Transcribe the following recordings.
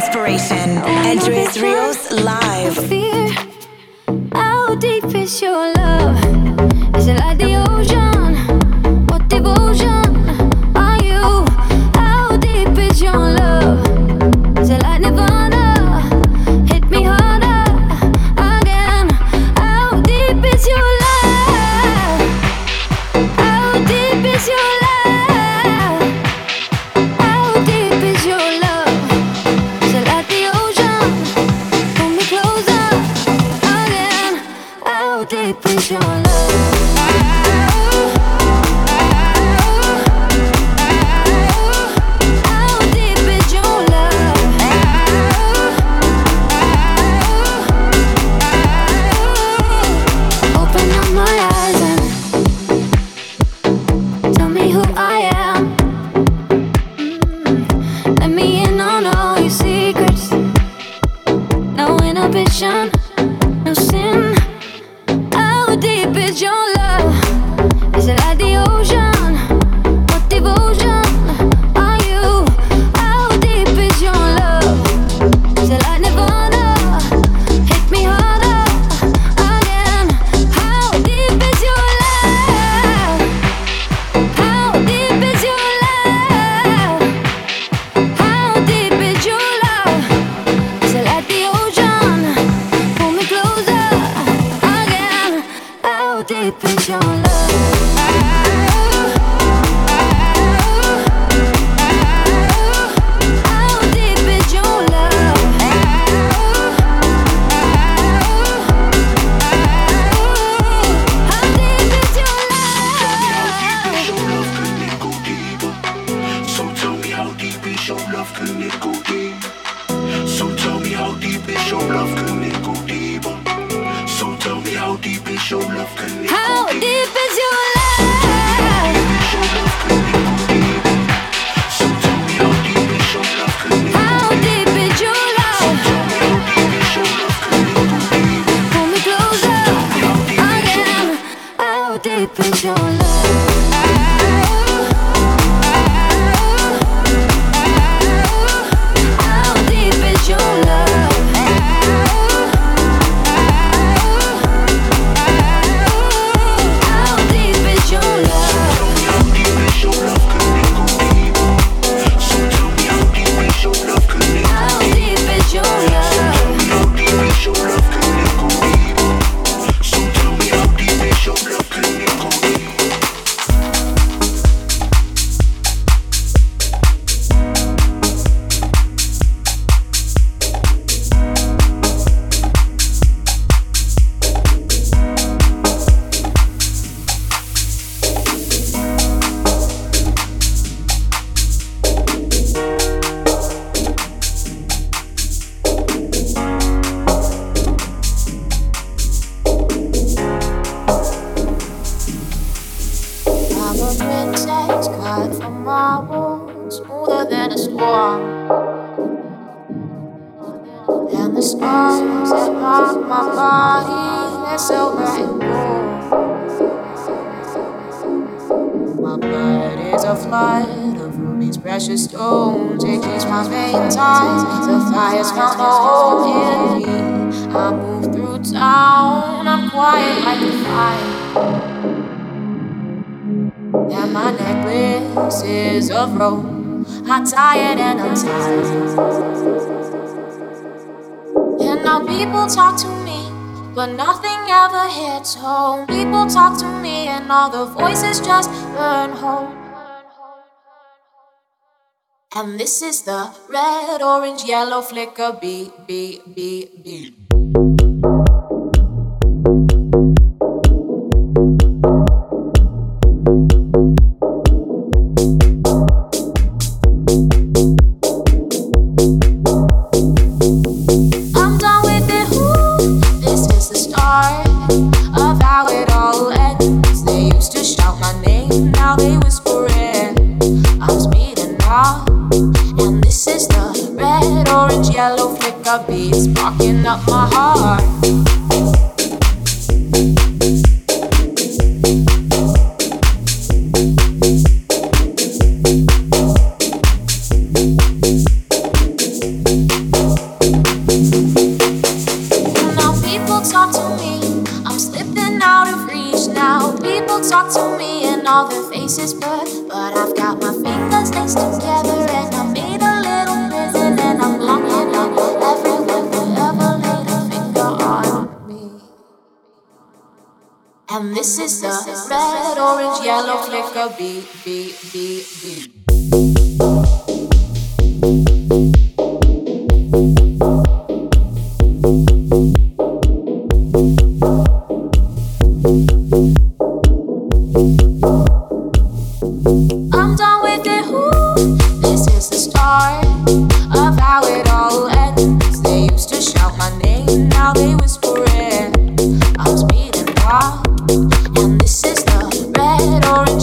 inspiration. Andres Riiox live. Fear, how deep is your love? And this is the red, orange, yellow flicker, B, B, B, B.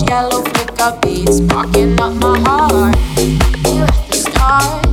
yellow flicker beats, rocking up my heart. You're the star.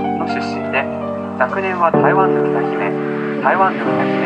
ターの出身で昨年は台湾の歌姫台湾の歌姫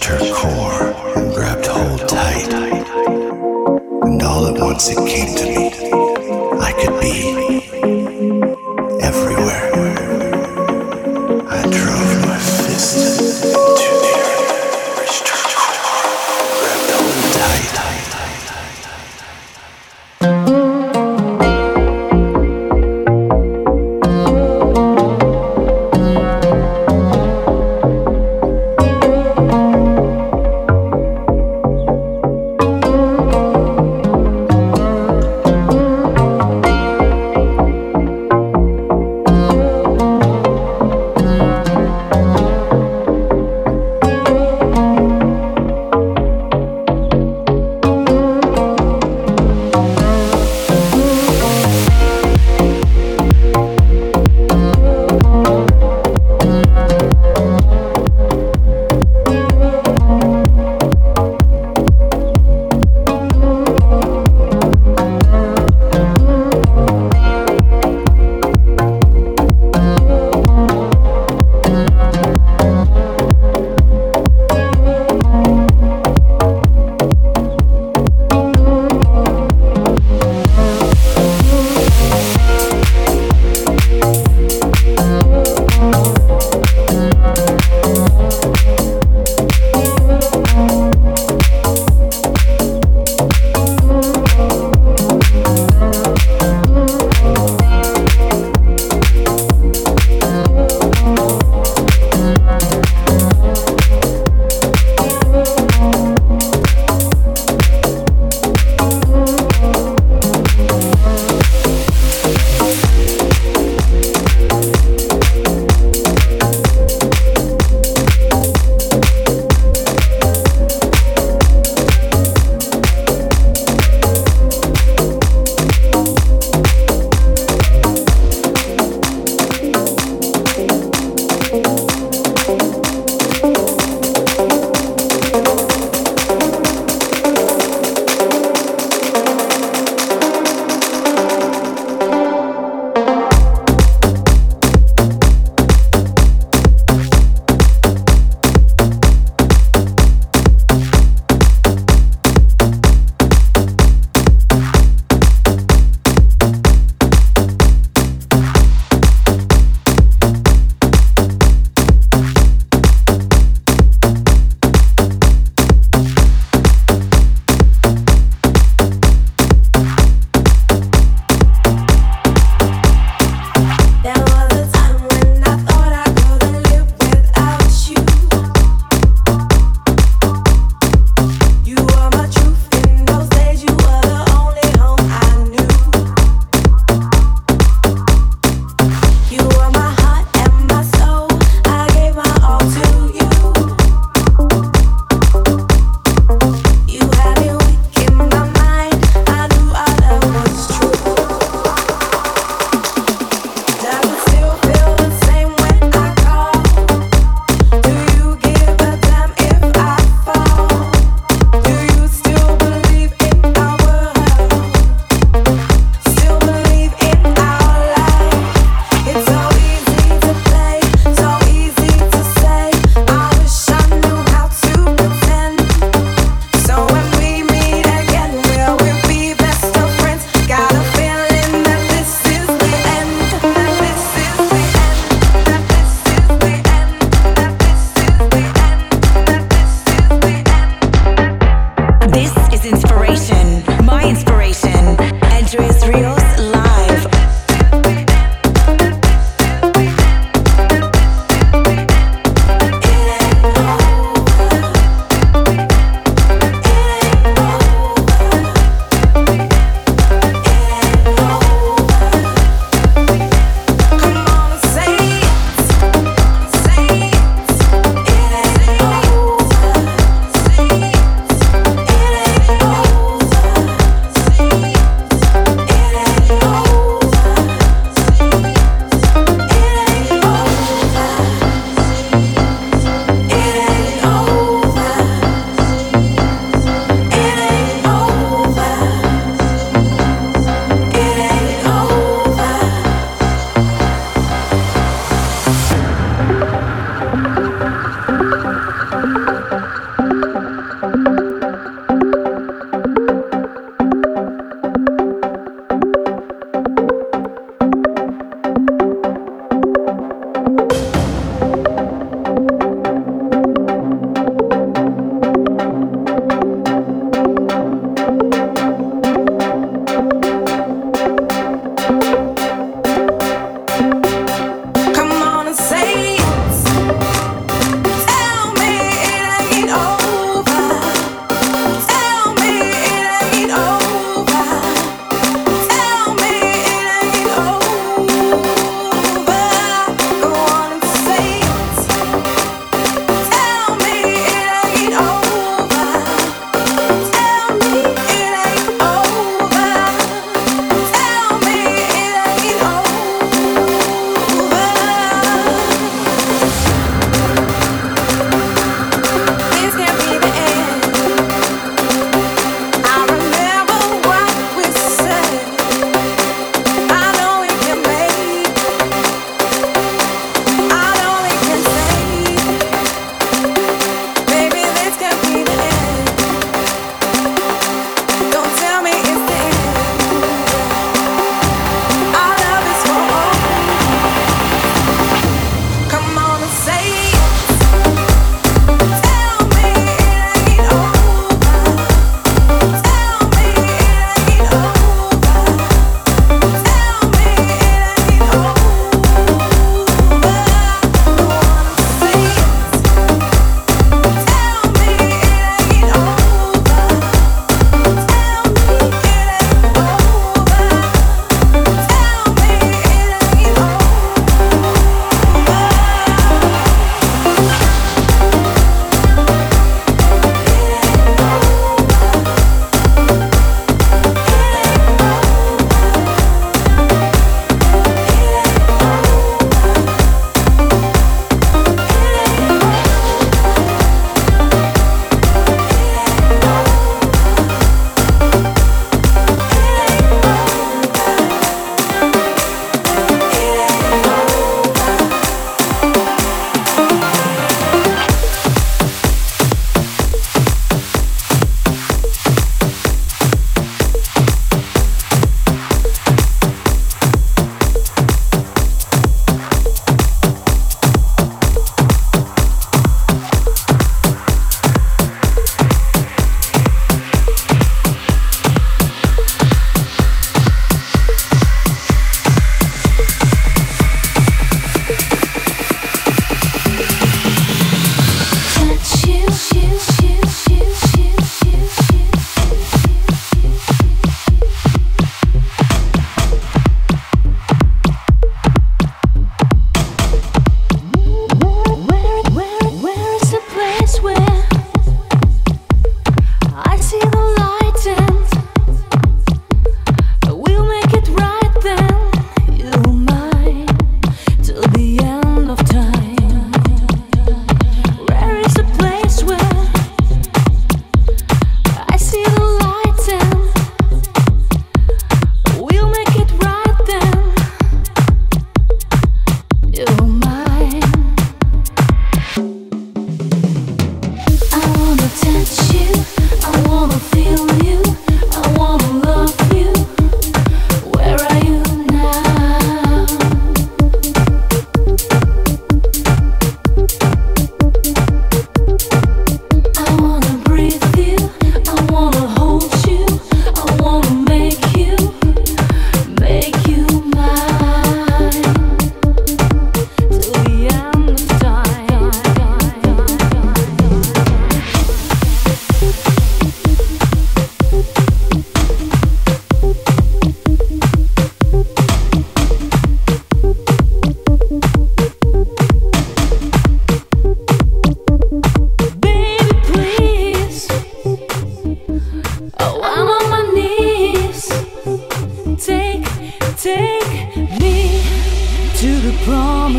her core and grabbed hold tight. And all at once it came to me I could be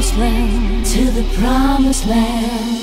promised land, to the promised land.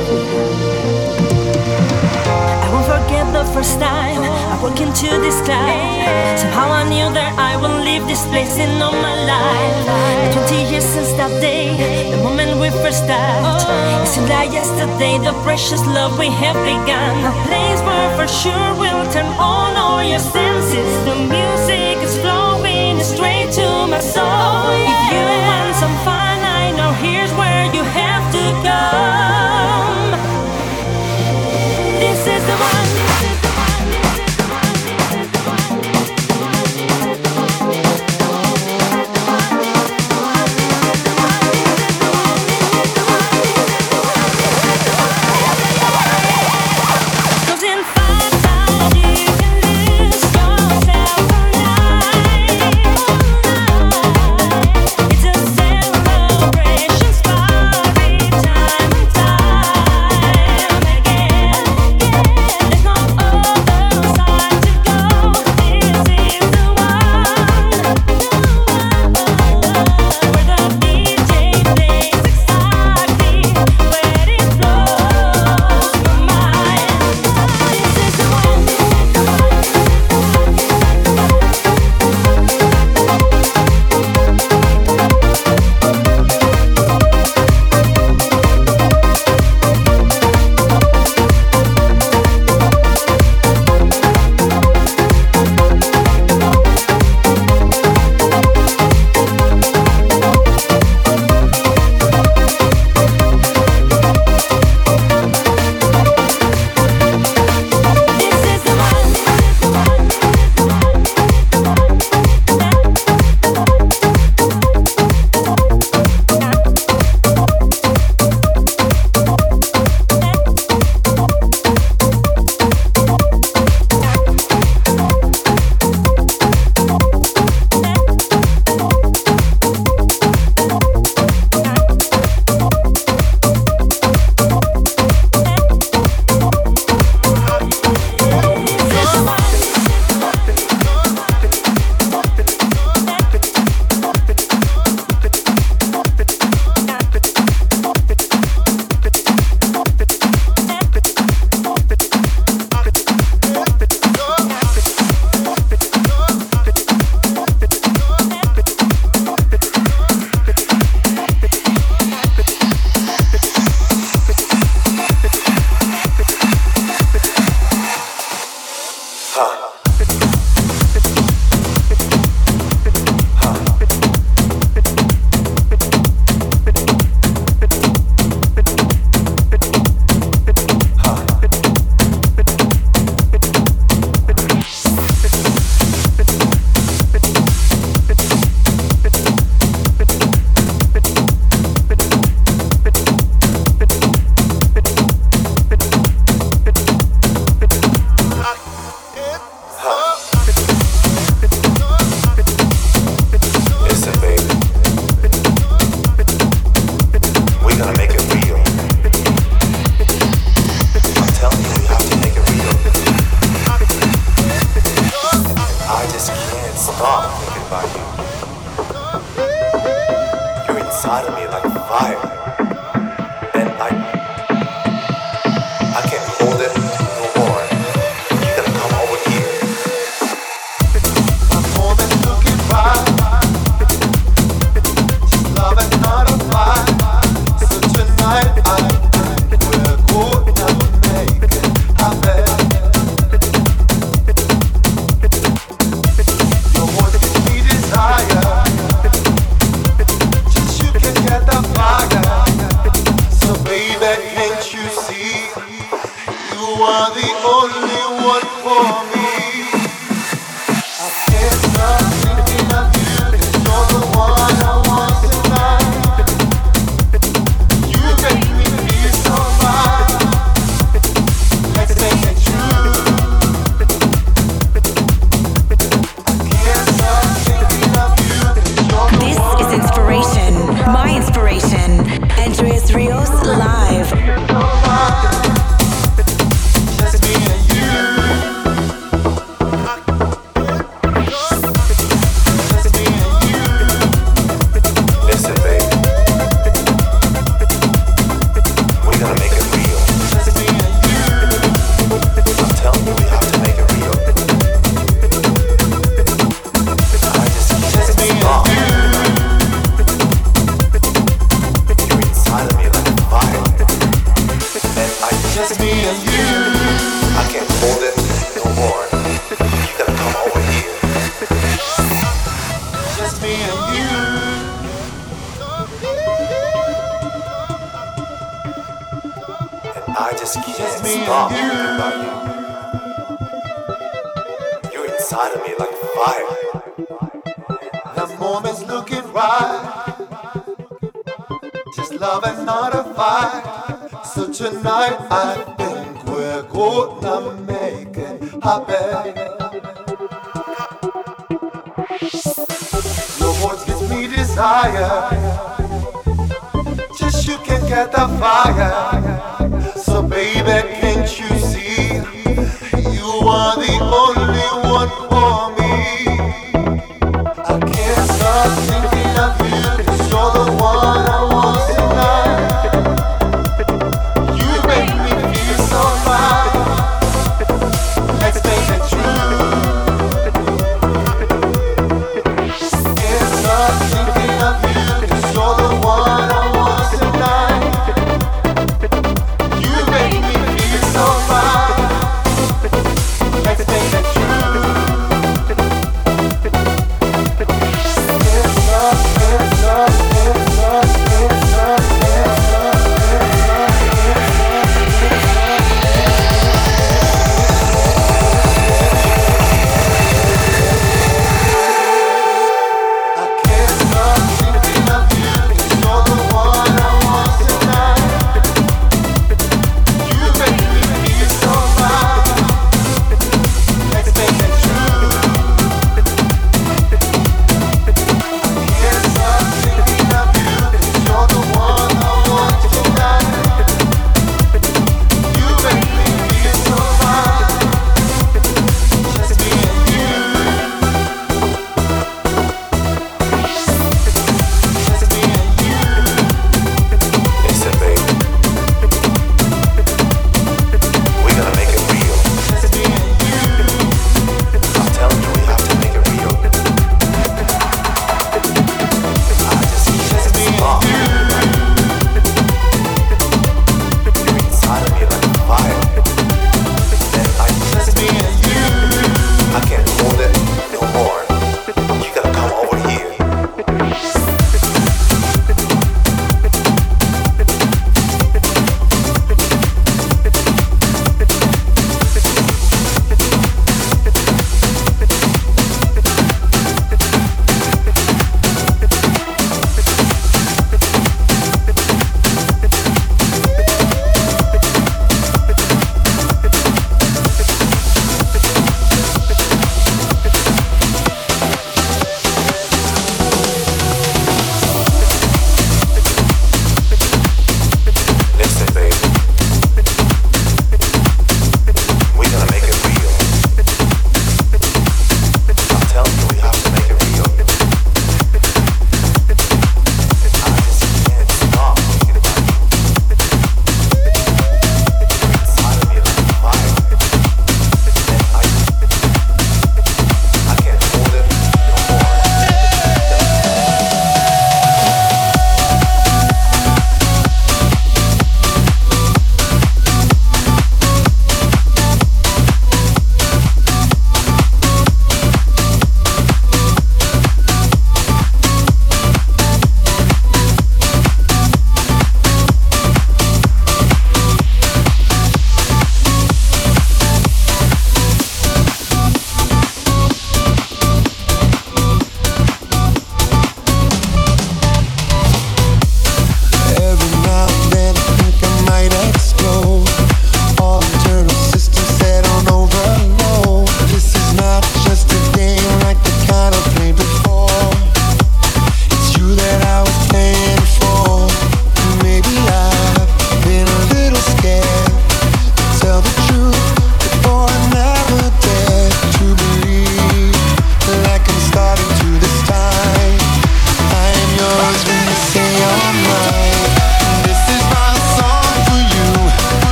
time walking into this sky. Somehow I knew that I will leave this place in all my life. 20 years since that day, the moment we first started. It seemed like yesterday, the precious love we have begun. A place where for sure we'll turn on all your senses. The music is flowing straight to my soul. Oh, if you want some fun, I know here's where you have to come. This is the one. You are